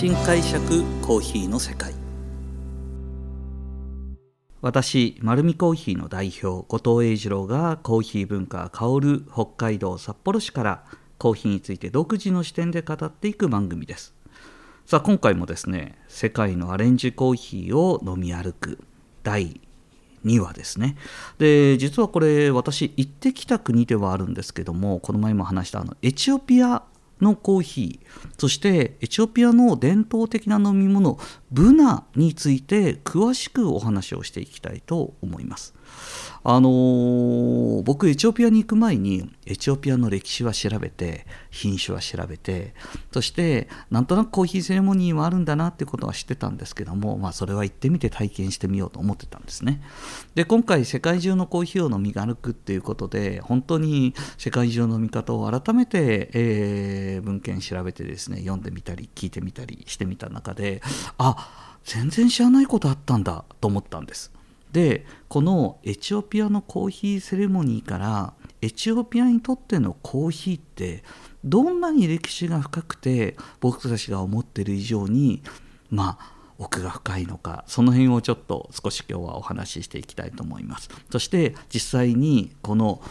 新解釈コーヒーの世界。私丸見コーヒーの代表後藤英二郎がコーヒー文化香る北海道札幌市からコーヒーについて独自の視点で語っていく番組です。さあ今回もですね世界のアレンジコーヒーを飲み歩く第2話ですね。で実はこれ私行ってきた国ではあるんですけどもこの前も話したあのエチオピアのコーヒーそしてエチオピアの伝統的な飲み物ブナについて詳しくお話をしていきたいと思います。あのー、僕エチオピアに行く前にエチオピアの歴史は調べて品種は調べてそしてなんとなくコーヒーセレモニーはあるんだなってことは知ってたんですけども、まあ、それは行ってみて体験してみようと思ってたんですね。で今回世界中のコーヒーを飲み歩くっていうことで本当に世界中の飲み方を改めて、えー、文献調べてですね読んでみたり聞いてみたりしてみた中であ全然知らないことあったんだと思ったんです。でこのエチオピアのコーヒーセレモニーからエチオピアにとってのコーヒーってどんなに歴史が深くて僕たちが思ってる以上にまあ奥が深いのかその辺をちょっと少し今日はお話ししていきたいと思います。そして実際にこの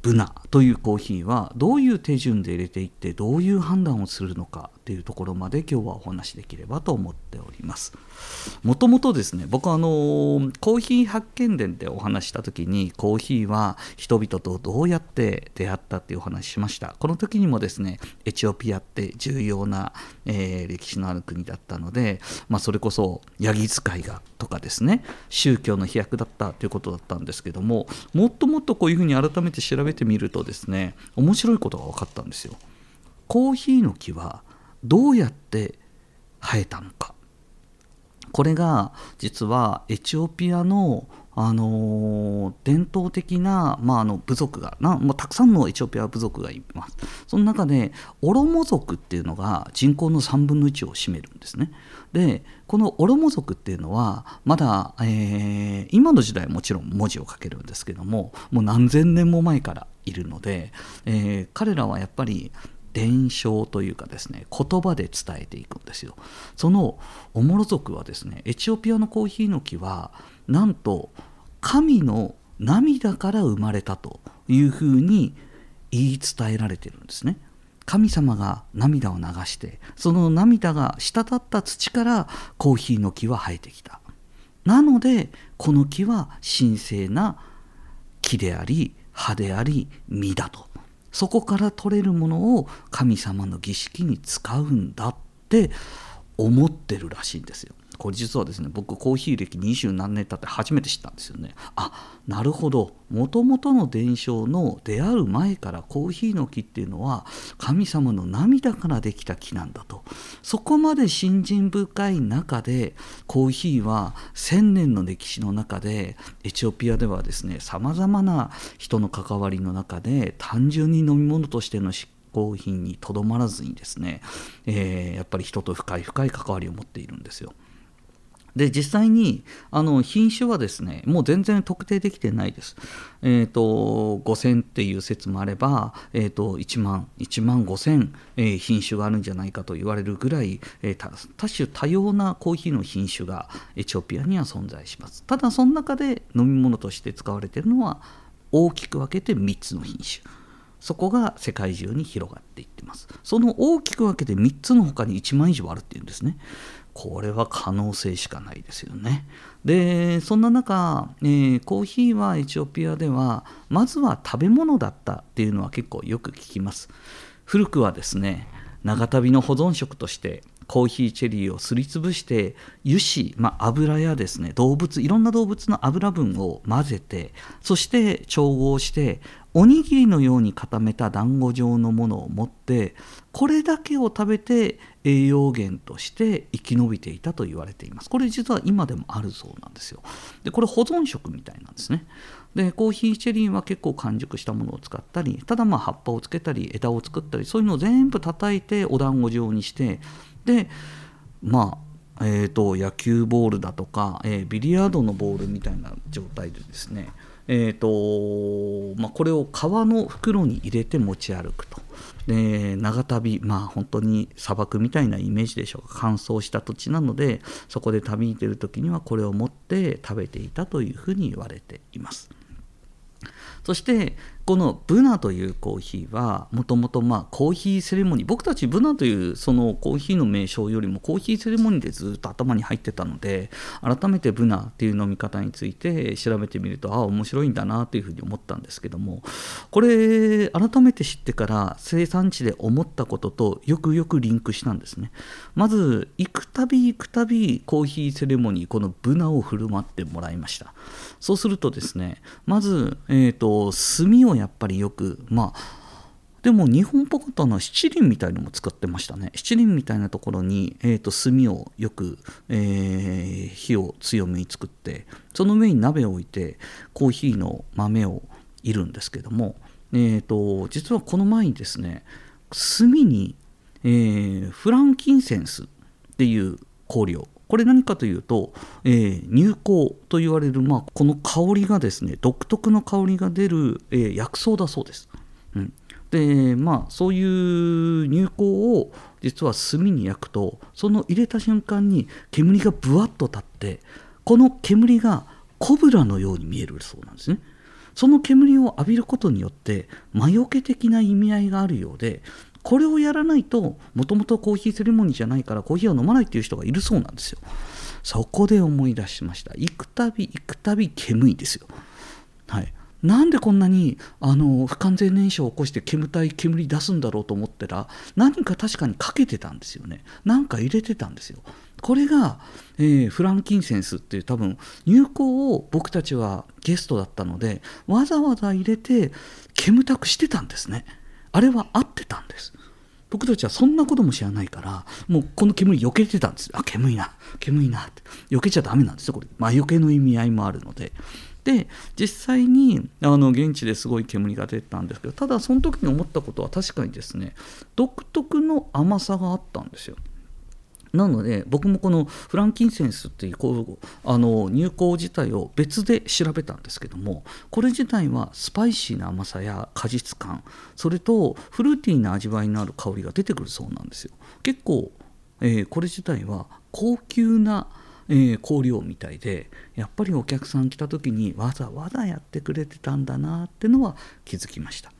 ブナというコーヒーはどういう手順で入れていってどういう判断をするのかっていうところまで今日はお話しできればと思っております。もともとですね僕はあのコーヒー発見伝でお話した時にコーヒーは人々とどうやって出会ったっていうお話しました。この時にもですねエチオピアって重要な、えー、歴史のある国だったので、まあ、それこそヤギ使いがとかですね宗教の飛躍だったということだったんですけどももっともっとこういうふうに改めて調べてみるとですね。面白いことが分かったんですよ。コーヒーの木はどうやって生えたのか。これが実はエチオピアのあの伝統的な、まあ、あの部族がな、まあ、たくさんのエチオピア部族がいます。その中でオロモ族っていうのが人口の3分の1を占めるんですね。でこのオロモ族っていうのはまだ、えー、今の時代はもちろん文字を書けるんですけどももう何千年も前からいるので、えー、彼らはやっぱり伝承というかですね言葉で伝えていくんですよ。そのオモロ族はですねエチオピアのコーヒーの木はなんと神の涙から生まれたというふうに言い伝えられてるんですね。神様が涙を流してその涙が滴った土からコーヒーの木は生えてきた。なのでこの木は神聖な木であり葉であり実だと。そこから取れるものを神様の儀式に使うんだって思ってるらしいんですよ。これ実はですね僕コーヒー歴二十何年経って初めて知ったんですよね。あなるほど。もともとの伝承の出会う前からコーヒーの木っていうのは神様の涙からできた木なんだと。そこまで信心深い中でコーヒーは千年の歴史の中でエチオピアではですねさまざまな人の関わりの中で単純に飲み物としての執行品にとどまらずにですね、えー、やっぱり人と深い深い関わりを持っているんですよ。で実際にあの品種はですねもう全然特定できてないです。えーと、5000っていう説もあれば、えーと、1万1万5000、えー、品種があるんじゃないかと言われるぐらい、えー、多種多様なコーヒーの品種がエチオピアには存在します。ただその中で飲み物として使われているのは大きく分けて3つの品種。そこが世界中に広がっていってます。その大きく分けて3つの他に1万以上あるっていうんですね。これは可能性しかないですよね。でそんな中、えー、コーヒーはエチオピアではまずは食べ物だったっていうのは結構よく聞きます。古くはですね長旅の保存食としてコーヒーチェリーをすりつぶして油脂、まあ、油やですね動物いろんな動物の油分を混ぜてそして調合しておにぎりのように固めた団子状のものを持ってこれだけを食べて栄養源として生き延びていたと言われています。これ実は今でもあるそうなんですよ。でこれ保存食みたいなんですね。でコーヒーチェリーは結構完熟したものを使ったりただまあ葉っぱをつけたり枝を作ったりそういうのを全部叩いてお団子状にしてでまあえーと、野球ボールだとか、えー、ビリヤードのボールみたいな状態でですねえーとまあ、これを革の袋に入れて持ち歩くと。で長旅まあ本当に砂漠みたいなイメージでしょうか乾燥した土地なのでそこで旅に出る時にはこれを持って食べていたというふうに言われています。そしてこのブナというコーヒーはもともとコーヒーセレモニー僕たちブナというそのコーヒーの名称よりもコーヒーセレモニーでずっと頭に入ってたので改めてブナっていう飲み方について調べてみるとああ面白いんだなというふうに思ったんですけどもこれ改めて知ってから生産地で思ったこととよくよくリンクしたんですね。まず行くたび行くたびコーヒーセレモニーこのブナを振る舞ってもらいました。そうするとですねまず、えーと、炭をやっぱりよくまあでも日本っぽかったのは七輪みたいのも使ってましたね。七輪みたいなところに、えーと、炭をよく、えー、火を強めに作ってその上に鍋を置いてコーヒーの豆をいるんですけども、えーと、実はこの前にですね炭に、えー、フランキンセンスっていう香料これ何かというと、えー、乳香と言われる、まあ、この香りがですね独特の香りが出る、えー、薬草だそうです。うん、でまあそういう乳香を実は炭に焼くとその入れた瞬間に煙がぶわっと立ってこの煙がコブラのように見えるそうなんですね。その煙を浴びることによって魔除け的な意味合いがあるようでこれをやらないともともとコーヒーセレモニーじゃないからコーヒーを飲まないっていう人がいるそうなんですよ。そこで思い出しました。行くたび行くたび煙いですよ。はい。なんでこんなにあの不完全燃焼を起こして煙たい煙出すんだろうと思ったら何か確かにかけてたんですよね。なんか入れてたんですよ。これが、えー、フランキンセンスっていう多分入香を僕たちはゲストだったのでわざわざ入れて煙たくしてたんですね。あれは合ってたんです。僕たちはそんなことも知らないからもうこの煙避けてたんです。あ煙いな煙いなって。避けちゃダメなんですよこれ。魔除けの意味合いもあるので。で実際にあの現地ですごい煙が出たんですけどただその時に思ったことは確かにですね独特の甘さがあったんですよ。なので僕もこのフランキンセンスっていうこうあの入香自体を別で調べたんですけどもこれ自体はスパイシーな甘さや果実感それとフルーティーな味わいのある香りが出てくるそうなんですよ。結構、えー、これ自体は高級なえー、香料みたいでやっぱりお客さん来た時にわざわざやってくれてたんだなってのは気づきました。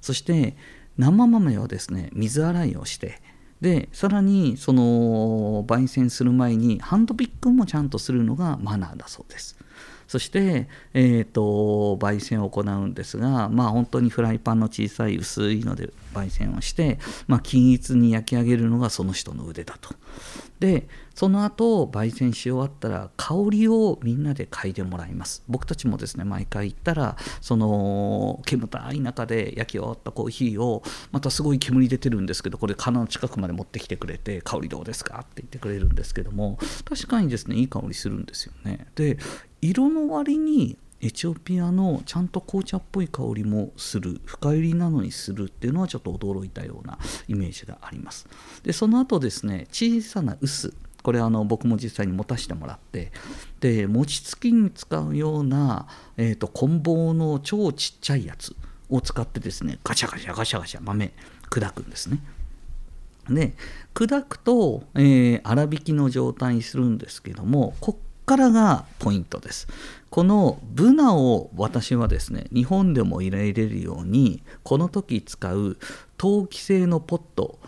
そして生豆はですね水洗いをしてでさらにその焙煎する前にハンドピックもちゃんとするのがマナーだそうです。そして、えーと、焙煎を行うんですが、まあ、本当にフライパンの小さい薄いので焙煎をして、まあ、均一に焼き上げるのがその人の腕だと。でその後焙煎し終わったら香りをみんなで嗅いでもらいます。僕たちもですね毎回行ったらその煙たい中で焼き終わったコーヒーをまたすごい煙出てるんですけどこれ鼻の近くまで持ってきてくれて香りどうですか？って言ってくれるんですけども確かにですねいい香りするんですよね。で色の割にエチオピアのちゃんと紅茶っぽい香りもする深入りなのにするっていうのはちょっと驚いたようなイメージがあります。でその後ですね小さな臼。これあの僕も実際に持たせてもらって。で餅つきに使うような、えーと、棍棒の超ちっちゃいやつを使ってですねガシャガシャガシャガシャ豆砕くんですね。で砕くと、えー、粗挽きの状態にするんですけどもこっからがポイントです。このブナを私はですね日本でも入れれるようにこの時使う陶器製のポット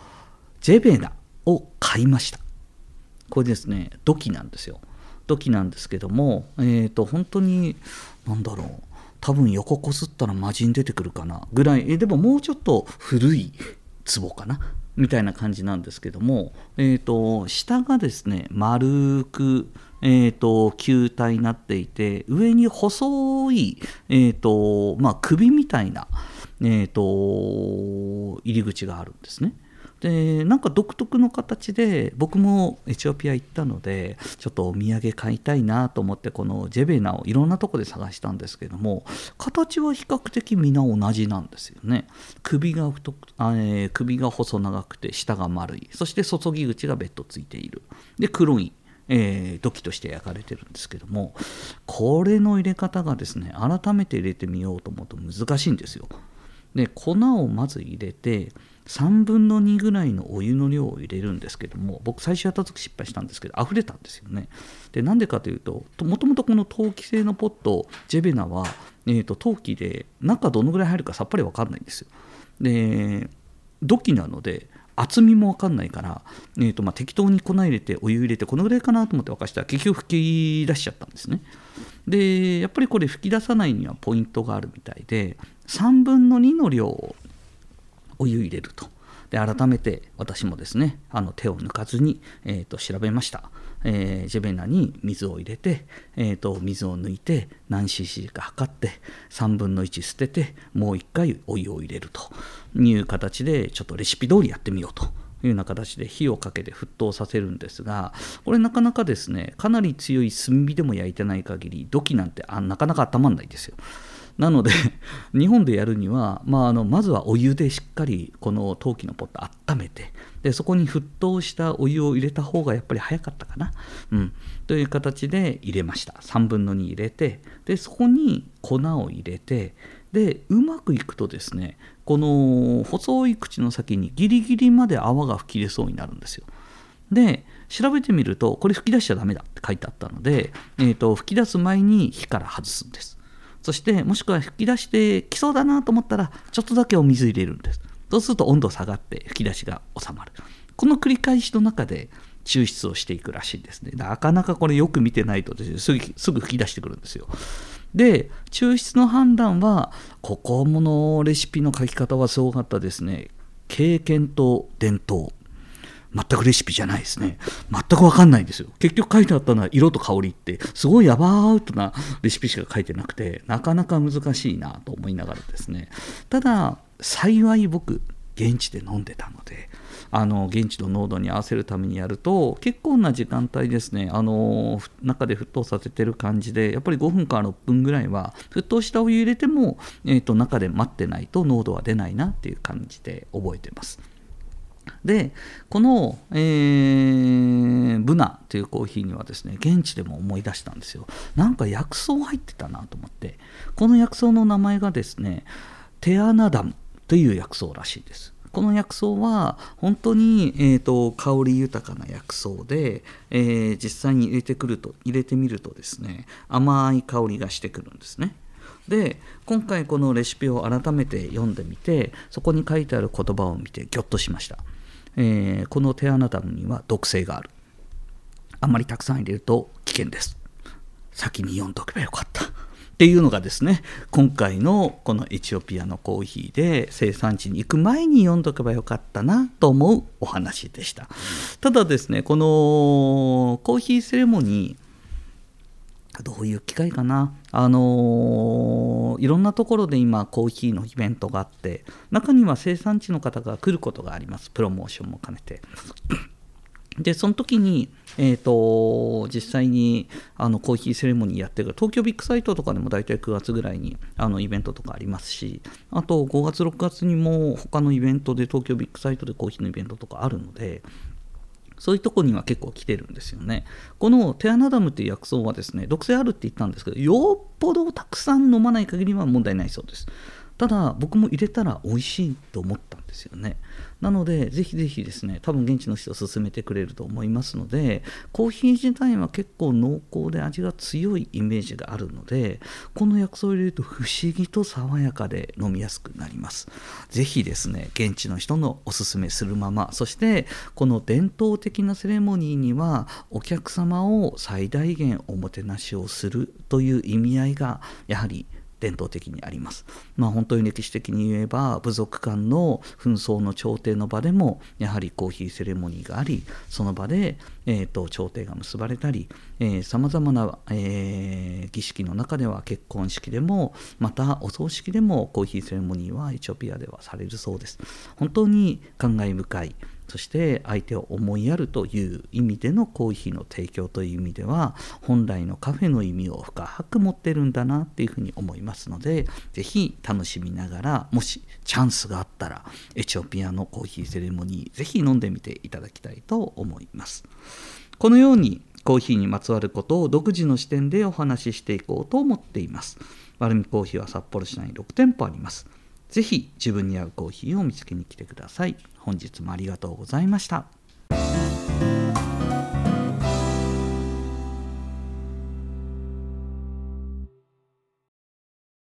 ジェベナを買いました。これですね土器なんですよ。土器なんですけどもえっ、ー、と本当に何だろう多分横こすったら魔人出てくるかなぐらい。えでももうちょっと古い壺かなみたいな感じなんですけども、えーと、下がですね丸く、えーと、球体になっていて上に細い、えーとまあ、首みたいな、えー、と入り口があるんですね。でなんか独特の形で僕もエチオピア行ったのでちょっとお土産買いたいなと思ってこのジェベナをいろんなとこで探したんですけども形は比較的皆同じなんですよね。首が太く、え、首が細長くて下が丸い。そして注ぎ口が別途ついている。で黒いえー、土器として焼かれてるんですけどもこれの入れ方がですね改めて入れてみようと思うと難しいんですよ。で粉をまず入れて3分の2ぐらいのお湯の量を入れるんですけども僕最初やった時失敗したんですけど溢れたんですよねでなんでかというともともとこの陶器製のポットジェベナは、えーと、陶器で中どのぐらい入るかさっぱり分かんないんですよで土器なので厚みも分かんないから、えーとまあ、適当に粉入れてお湯入れてこのぐらいかなと思って沸かしたら結局吹き出しちゃったんですね。でやっぱりこれ吹き出さないにはポイントがあるみたいで3分の2の量をお湯入れると。で改めて私もですねあの手を抜かずに、えーと、調べました、えー、ジェベナに水を入れて、えーと、水を抜いて何 cc か測って3分の1捨ててもう1回お湯を入れるという形でちょっとレシピ通りやってみようというような形で火をかけて沸騰させるんですがこれなかなかですねかなり強い炭火でも焼いてない限り土器なんてあなかなか温まんないですよ。なので 日本でやるには、まあ、あのまずはお湯でしっかりこの陶器のポット温めてでそこに沸騰したお湯を入れた方がやっぱり早かったかな、うん、という形で入れました。3分の2入れてでそこに粉を入れてでうまくいくとですねこの細い口の先にギリギリまで泡が吹き出そうになるんですよ。で調べてみるとこれ吹き出しちゃダメだって書いてあったので、えーと、吹き出す前に火から外すんです。そしてもしくは吹き出してきそうだなと思ったらちょっとだけお水入れるんです。そうすると温度下がって吹き出しが収まる。この繰り返しの中で抽出をしていくらしいんですね。なかなかこれよく見てないとですねすぐすぐ吹き出してくるんですよ。で抽出の判断はここものレシピの書き方はすごかったですね。経験と伝統。全くレシピじゃないですね。全く分かんないんですよ。結局書いてあったのは色と香りって、すごいヤバーウトなレシピしか書いてなくて、なかなか難しいなと思いながらですね。ただ、幸い僕、現地で飲んでたので、あの現地の濃度に合わせるためにやると結構な時間帯ですねあの中で沸騰させてる感じでやっぱり5分から6分ぐらいは沸騰したお湯入れても、えーと中で待ってないと濃度は出ないなっていう感じで覚えてます。でこの、えー、ブナというコーヒーにはですね現地でも思い出したんですよ。なんか薬草入ってたなと思って。この薬草の名前がですねテアナダムという薬草らしいです。この薬草は本当に、えーと、香り豊かな薬草で、えー、実際に入れてくると入れてみるとですね甘い香りがしてくるんですね。で今回このレシピを改めて読んでみてそこに書いてある言葉を見てギョッとしました。えー、このテアナダムには毒性がある。あんまりたくさん入れると危険です。先に読んどけばよかった。っていうのがですね今回のこのエチオピアのコーヒーで生産地に行く前に読んどけばよかったなと思うお話でした。ただですねこのコーヒーセレモニーどういう機会かな、あのー、いろんなところで今コーヒーのイベントがあって中には生産地の方が来ることがありますプロモーションも兼ねて。でその時に、えーと、実際にあのコーヒーセレモニーやってる東京ビッグサイトとかでも大体9月ぐらいにあのイベントとかありますしあと5月6月にも他のイベントで東京ビッグサイトでコーヒーのイベントとかあるのでそういうとこには結構来てるんですよね。このテアナダムっていう薬草はですね、毒性あるって言ったんですけど、よっぽどたくさん飲まない限りは問題ないそうです。ただ、僕も入れたら美味しいと思ったんですよね。なので、ぜひぜひですね、多分現地の人勧めてくれると思いますので、コーヒー自体は結構濃厚で味が強いイメージがあるので、この薬草を入れると不思議と爽やかで飲みやすくなります。ぜひですね、現地の人のおすすめするまま、そしてこの伝統的なセレモニーには、お客様を最大限おもてなしをするという意味合いが、やはり伝統的にあります。まあ、本当に歴史的に言えば部族間の紛争の調停の場でもやはりコーヒーセレモニーがありその場で、えーと、調停が結ばれたりさまざまな、えー、儀式の中では結婚式でもまたお葬式でもコーヒーセレモニーはエチオピアではされるそうです。本当に感慨深いそして相手を思いやるという意味でのコーヒーの提供という意味では本来のカフェの意味を深く持ってるんだなっていうふうに思いますので是非楽しみながらもしチャンスがあったらエチオピアのコーヒーセレモニー是非飲んでみていただきたいと思います。このようにコーヒーにまつわることを独自の視点でお話ししていこうと思っています丸るコーヒーは札幌市内6店舗ありますぜひ自分に合うコーヒーを見つけに来てください。本日もありがとうございました。